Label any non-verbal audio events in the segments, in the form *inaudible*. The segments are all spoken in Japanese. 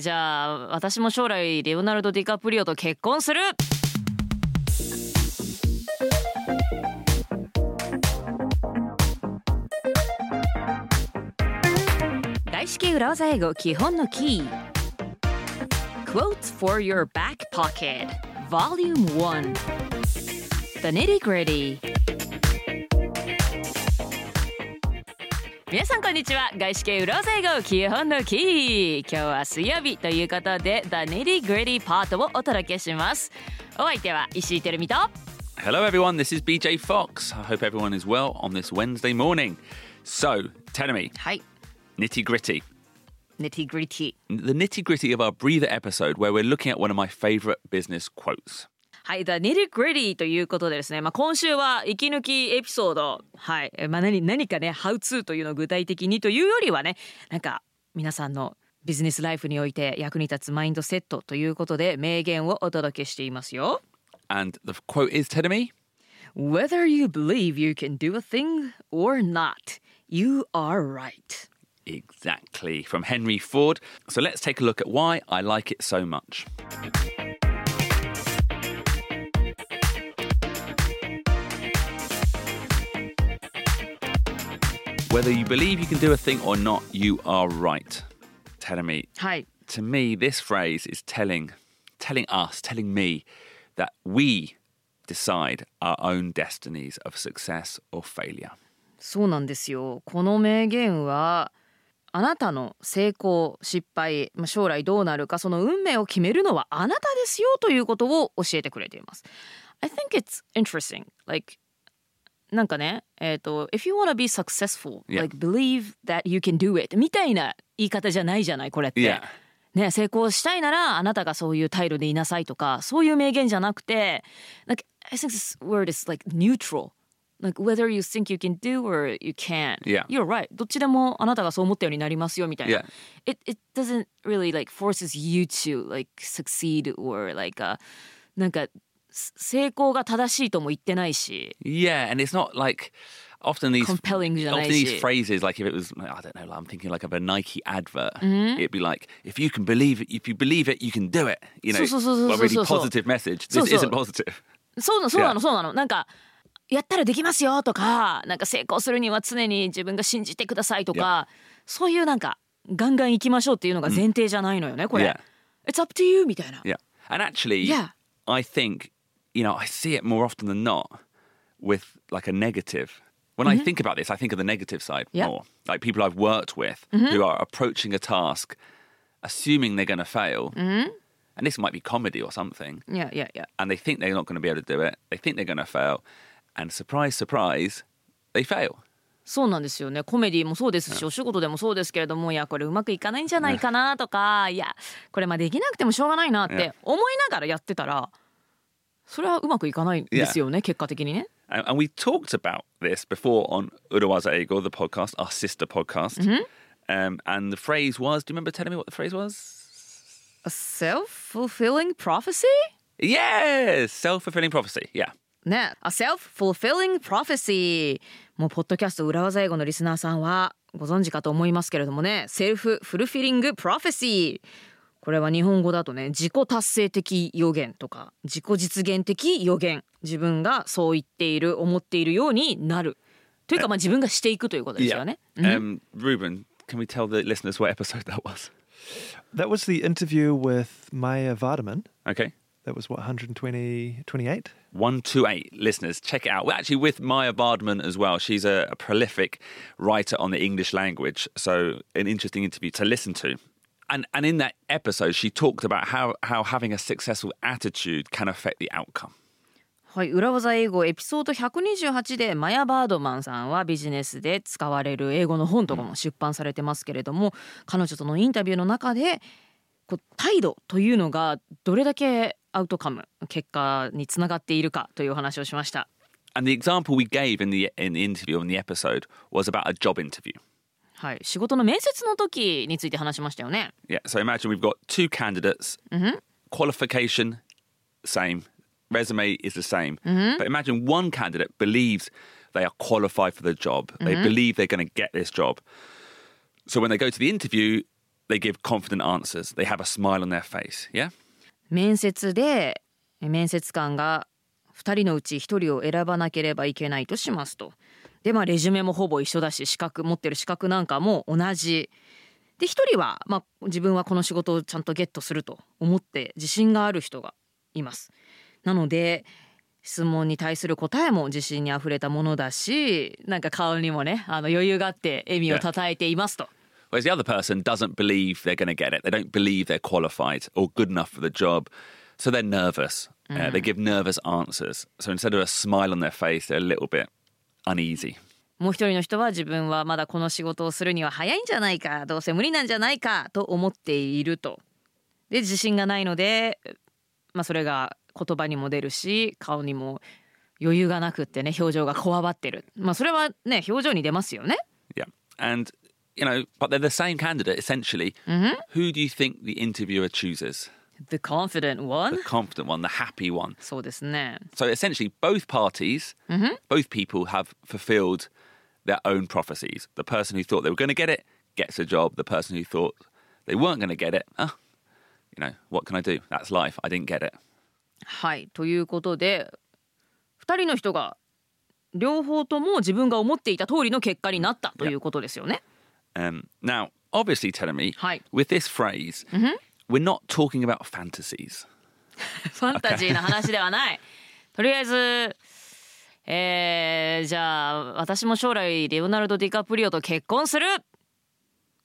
じゃあ私も将来レオナルド・ディカプリオと結婚する外資系裏技英語基本のキー Quotes for your back pocket Volume 1 The nitty gritty 皆さんこんにちは外資系裏技英語基本のキー今日は水曜日ということで The nitty gritty パートをお届けしますお相手は石井てるみと Hello, everyone. This is BJ Fox. I hope everyone is well on this Wednesday morning. So, tell me, はい nitty gritty. nitty gritty The nitty gritty of our breather episode, where we're looking at one of my favorite business quotes. はい、The Nitty Gritty ということでですね、まあ、今週は息抜きエピソード、はい、えまあ、何何かね、How to というのを具体的にというよりはね、なんか皆さんのビジネスライフにおいて役に立つマインドセットということで名言をお届けしていますよ。And the quote is me, Whether you believe you can do a thing or not, you are right. exactly, from Henry Ford. So, let's take a look at why I like it so much. Whether you believe you can do a thing or not, you are right. Telling me, はい。 to me, this phrase is telling, telling us, telling me that we decide our own destinies of success or failure. そうなんですよ。この名言はあなたの成功失敗まあ将来どうなるかその運命を決めるのはあなたですよということを教えてくれています。I think it's interesting. Like なんかね、えっ、と If you wanna be successful, like believe that you can do it みたいな言い方じゃないじゃないこれって。ね、成功したいならあなたがそういう態度でいなさいとかそういう名言じゃなくて like, I think this word is like neutral like whether you think you can do or you can't Yeah. you're right どっちでもあなたがそう思ったようになりますよみたいな、Yeah. it, it doesn't really like forces you to like succeed or like a なんかす成功が正しいとも言ってないし Yeah, and it's not like often these compelling じゃない often these し phrases like if it was I don't know like, I'm thinking like of a Nike advert Mm-hmm. it'd be like if you can believe it if you believe it you can do it you know a really positive message this isn't positive そうなのそうなの Yeah. そうなのなんかやったらできますよとかなんか成功するには常に自分が信じてくださいとか、そういうなんかガンガン行きましょうっていうのが前提じゃないのよねこれ。Yeah. It's up to you みたいな。yeah and actually Yeah. I think you know I see it more often than not with like a negative when I think about this I think of the negative side Mm-hmm. Yeah. more like people I've worked with who are approaching a task assuming they're going to fail Mm-hmm. and this might be comedy or something いやいやいや。 and they think they're not going to be able to do it. They think they're going to fail. And surprise, surprise, they fail. そうなんですよねコメディもそうですしお仕事でもそうですけれどもいやこれうまくいかないんじゃないかなとかいやこれまあできなくてもしょうがないなって思いながらやってたら それはうまくいかないんですよね結果的にね。And, we talked about this before on Urawaza Ego, the podcast, our sister podcast. Um, and the phrase was, do you remember telling me what the phrase was? A self-fulfilling prophecy? Yes, self fulfilling prophecy. Yeah. ね、A self-fulfilling prophecy もうポッドキャスト裏技英語のリスナーさんはご存知かと思いますけれどもねセルフフルフィリングプロフェシーこれは日本語だとね自己達成的予言とか自己実現的予言自分がそう言っている思っているようになるというかまあ自分がしていくということですよね。Um, Ruben, can we tell the listeners what episode that was? That was the interview with Maya Vardaman. Okay. That was what 120, 28. 128 listeners, check it out. Well, actually, with Maya Bardman as well. She's a, a prolific writer on the English language. So, an interesting interview to listen to. And, and in that episode, she talked about how, how having a successful attitude can affect the outcome. はい、裏技英語エピソード128でマヤ・バードマンさんはビジネスで使われる英語の本とかも出版されてますけれども、彼女とのインタビューの中でこう態度というのがどれだけアウトカム結果につながっているかというお話をしました。And the example we gave in the, in the interview, in the episode, was about a job interview. はい、仕事の面接の時について話しましたよね。Yeah, so imagine we've got two candidates, qualification, same, resume is the same. But imagine one candidate believes they are qualified for the job, they believe they're going to get this job. So when they go to the interview, they give confident answers. They have a smile on their face. Yeah? 面接で面接官が2人のうち1人を選ばなければいけないとしますと。でまあレジュメもほぼ一緒だし資格持ってる資格なんかも同じ。で1人は、まあ、自分はこの仕事をちゃんとゲットすると思って自信がある人がいます。なので質問に対する答えも自信にあふれたものだしなんか顔にもねあの余裕があって笑みをたたえていますと。Whereas the other person doesn't believe they're going to get it. They don't believe they're qualified or good enough for the job. So they're nervous. Uh, they give nervous answers. So instead of a smile on their face, they're a little bit uneasy. もう一人の人は自分はまだこの仕事をするには早いんじゃないかどうせ無理なんじゃないかと思っていると。で自信がないので、まあ、それが言葉にも出るし顔にも余裕がなくってね表情がこわばってる。まあそれはね表情に出ますよね。Yeah. And, you know, but they're the same candidate essentially. Who do you think the interviewer chooses? The confident one. The confident one, the happy one. そうですね。 So essentially, both parties, both people have fulfilled their own prophecies. The person who thought they were going to get it gets a job. The person who thought they weren't going to get it, ah, you know, what can I do? That's life. I didn't get it. はいということで2人の人が両方とも自分が思っていた通りの結果になったということですよね。 Um, now, obviously, telling me Hi. with this phrase, We're not talking about fantasies. ファンタジーな話ではない。とりあえず、えー、じゃあ私も将来レオナルド・ディカプリオと結婚するっ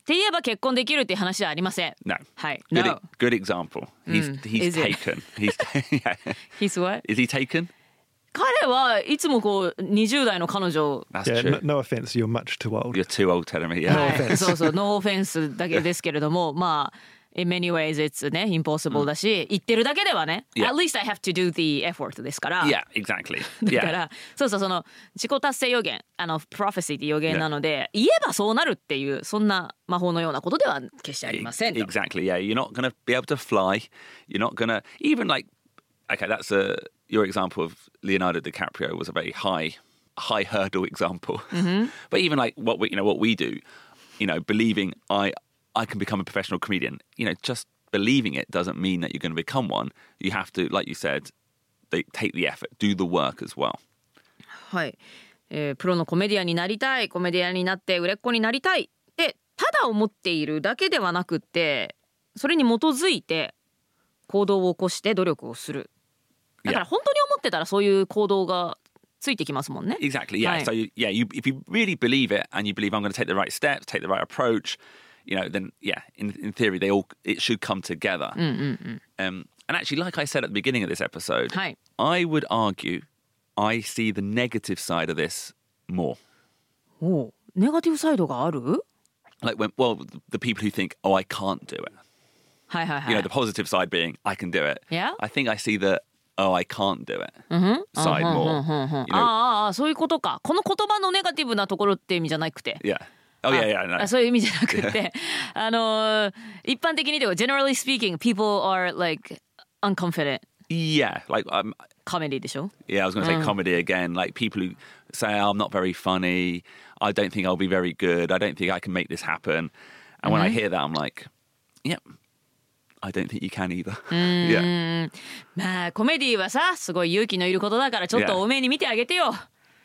て言えば結婚できるっていう話ではありません。No. はい。Good, No. good example. He's he's is it? taken. He's yeah. He's what? Is he taken? 彼はいつもこう20代の彼女 That's Yeah, true. no, no offense, you're much too old. You're too old telling me. Yeah. はいそうそう、ノーオフェンスだけですけれども、まあ、in many ways it's ね、impossible だし、言ってるだけではね、 Yeah. at least I have to do the effort ですから。 Yeah, exactly. *laughs* だか Yeah. ら、そうそう、その自己達成予言、あの、プロフェシーって予言なので、言えばそうなるっていう、そんな魔法のようなことでは決してありませんと。 Exactly. Yeah, you're not going to be able to fly. You're not going to even like. Okay, that's a your example of Leonardo DiCaprio was a very high, high hurdle *laughs* example. but even like what we, you know, what we do, you know, believing I, I can become a professional comedian. You know, just believing it doesn't mean that you're going to become one. You have to, like you said, they take the effort, do the work as well. はい、えープロのコメディアンになりたいコメディアンになって売れっ子になりたいってただ思っているだけではなくってそれに基づいて行動を起こして努力をするだから.本当に思ってたらそういう行動がついてきますもんね。Exactly. Yeah. So you, yeah, you if you really believe it and you believe I'm going to take the right steps, take the right approach, you know, then yeah, in in theory they all it should come together. Um, and actually, like I said at the beginning of this episode, Hi. I would argue I see the negative side of this more. おうネガティブサイドがある Like when well, the people who think, oh, I can't do it. はいはいは You い know, the。positive side being I can do it. Yeah. I think I see the oh, I can't do it side more. You あ know, あああそういうことかこの言葉のネガティブなところって意味じゃなくて yeah. Oh yeah, yeah. No. あそういう意味じゃなくてあのー一般的にでは generally *laughs* speaking people are like unconfident Yeah, like um, カメディでしょ Yeah, I was going to say comedy again. Like people who say, oh, I'm not very funny. I don't think I'll be very good. I don't think I can make this happen. And when I hear that, I'm like, yep, I don't think you can either. *laughs* yeah. まあコメディはさすごい勇気のいることだからちょっ Yeah. と多めに見てあげてよ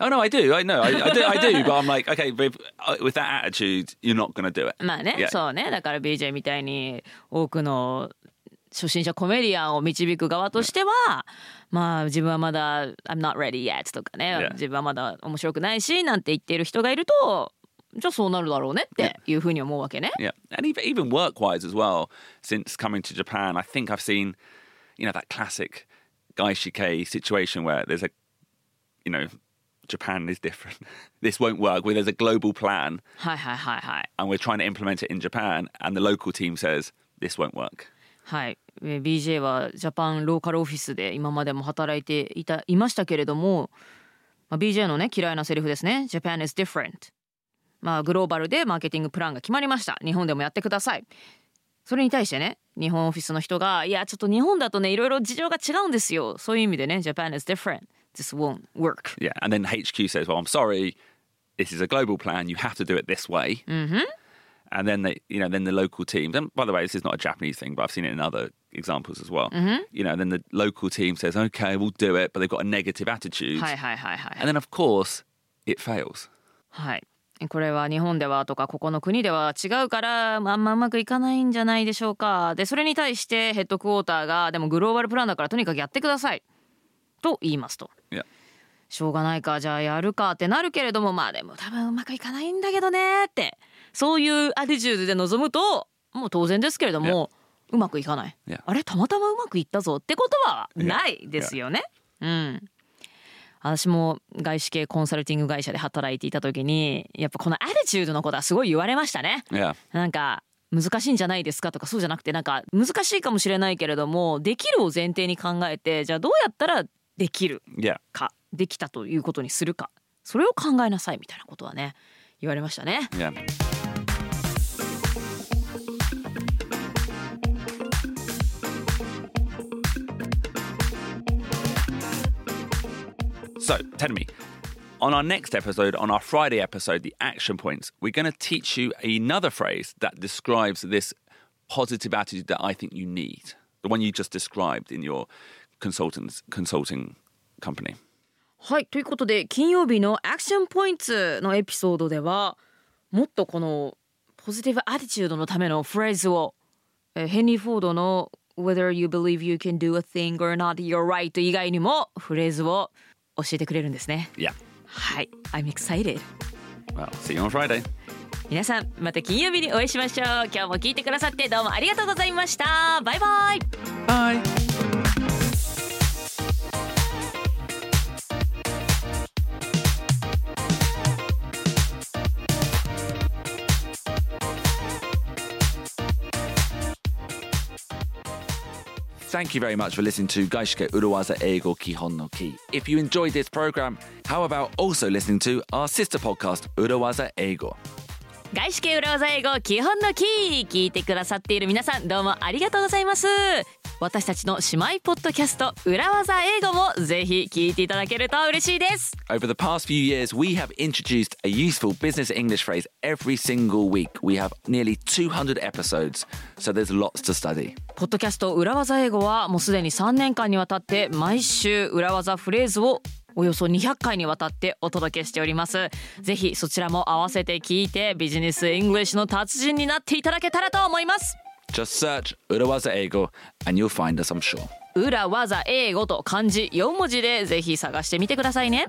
Oh, no, I do. I know. I, I do. I do. But I'm like, okay, but if, uh, with that attitude, you're not to do it. まあね、Yeah. そうねだから BJ みたいに多くの初心者コメディアンを導く側としては、まあ自分はまだ I'm not ready yet とかね、Yeah. 自分はまだ面白くないしなんて言っている人がいるとじゃあそうなるだろうねっていうふうに思うわけね。Yeah. And even, even work wise as well, since coming to Japan, I think I've seen, you know, that classic Gai Shike situation where there's a, you know, Japan is different. this won't work. Where there's a global plan はいはいはいはい。and we're trying to implement it in Japan, and the local team says this won't work. はい、えー BJ はジャパンローカルオフィスで今までも働いていたいましたけれども、まあ、BJ のね嫌いなセリフですね Japan is different まあグローバルでマーケティングプランが決まりました日本でもやってくださいそれに対してね日本オフィスの人がいやちょっと日本だとねいろいろ事情が違うんですよそういう意味でね Japan is different this won't work Yeah. And then HQ says, well, I'm sorry, this is a global plan. You have to do it this way. Mm-hmm. and then they, you know, then the local teams. And by the way, this is not a Japanese thing, but I've seen it in other examples as well. You know, then the local team says, "Okay, we'll do it," but they've got a negative attitude, はいはいはいはい and then of course it fails. はいこれは日本ではとかここの国では違うからあんまうまくいかないんじゃないでしょうかでそれに対してヘッドクォーターがでもグローバルプランだからとにかくやってくださいと言いますと.しょうがないかじゃあやるかってなるけれどもまあでも多分うまくいかないんだけどねってそういうアティチュードで臨むともう当然ですけれどもうまくいかない.あれたまたまうまくいったぞってことはないですよね。うん私も外資系コンサルティング会社で働いていた時にやっぱこのアティチュードのことはすごい言われましたね。なんか難しいんじゃないですかとかそうじゃなくてなんか難しいかもしれないけれどもできるを前提に考えてじゃあどうやったらできる.かできたということにするかそれを考えなさいみたいなことはね言われましたね。Yeah. So, tell me, on our next episode, on our Friday episode, the action points, we're going to teach you another phrase that describes this positive attitude that I think you need. The one you just described in your consultants consulting company. はいということで金曜日のアクションポイントのエピソードではもっとこのポジティブアティチュードのためのフレーズを、えーヘンリー・フォードの Whether you believe you can do a thing or not you're right 以外にもフレーズを教えてくれるんですね Yeah. はい I'm excited Well, see you on Friday. 皆さんまた金曜日にお会いしましょう今日も聞いてくださってどうもありがとうございましたバイバイ Bye. Thank you very much for listening to Gaishike Uruwaza Eigo Kihon no Ki. If you enjoyed this program, how about also listening to our sister podcast, Uruwaza Eigo? 外資系裏技英語基本のキー聞いてくださっている皆さんどうもありがとうございます私たちの姉妹ポッドキャスト裏技英語もぜひ聞いていただけると嬉しいです Over the past few years, we have introduced a useful business English phrase every single week. We have nearly 200 episodes, so there's lots to study. ポッドキャスト裏技英語はもうすでに3年間にわたって毎週裏技フレーズをおよそ200回にわたってお届けしております。ぜひそちらも合わせて聞いてビジネスイングリッシュの達人になっていただけたらと思います。Just search Urawaza Eigo and you'll find us, I'm sure. 裏技英語と漢字4文字でぜひ探してみてくださいね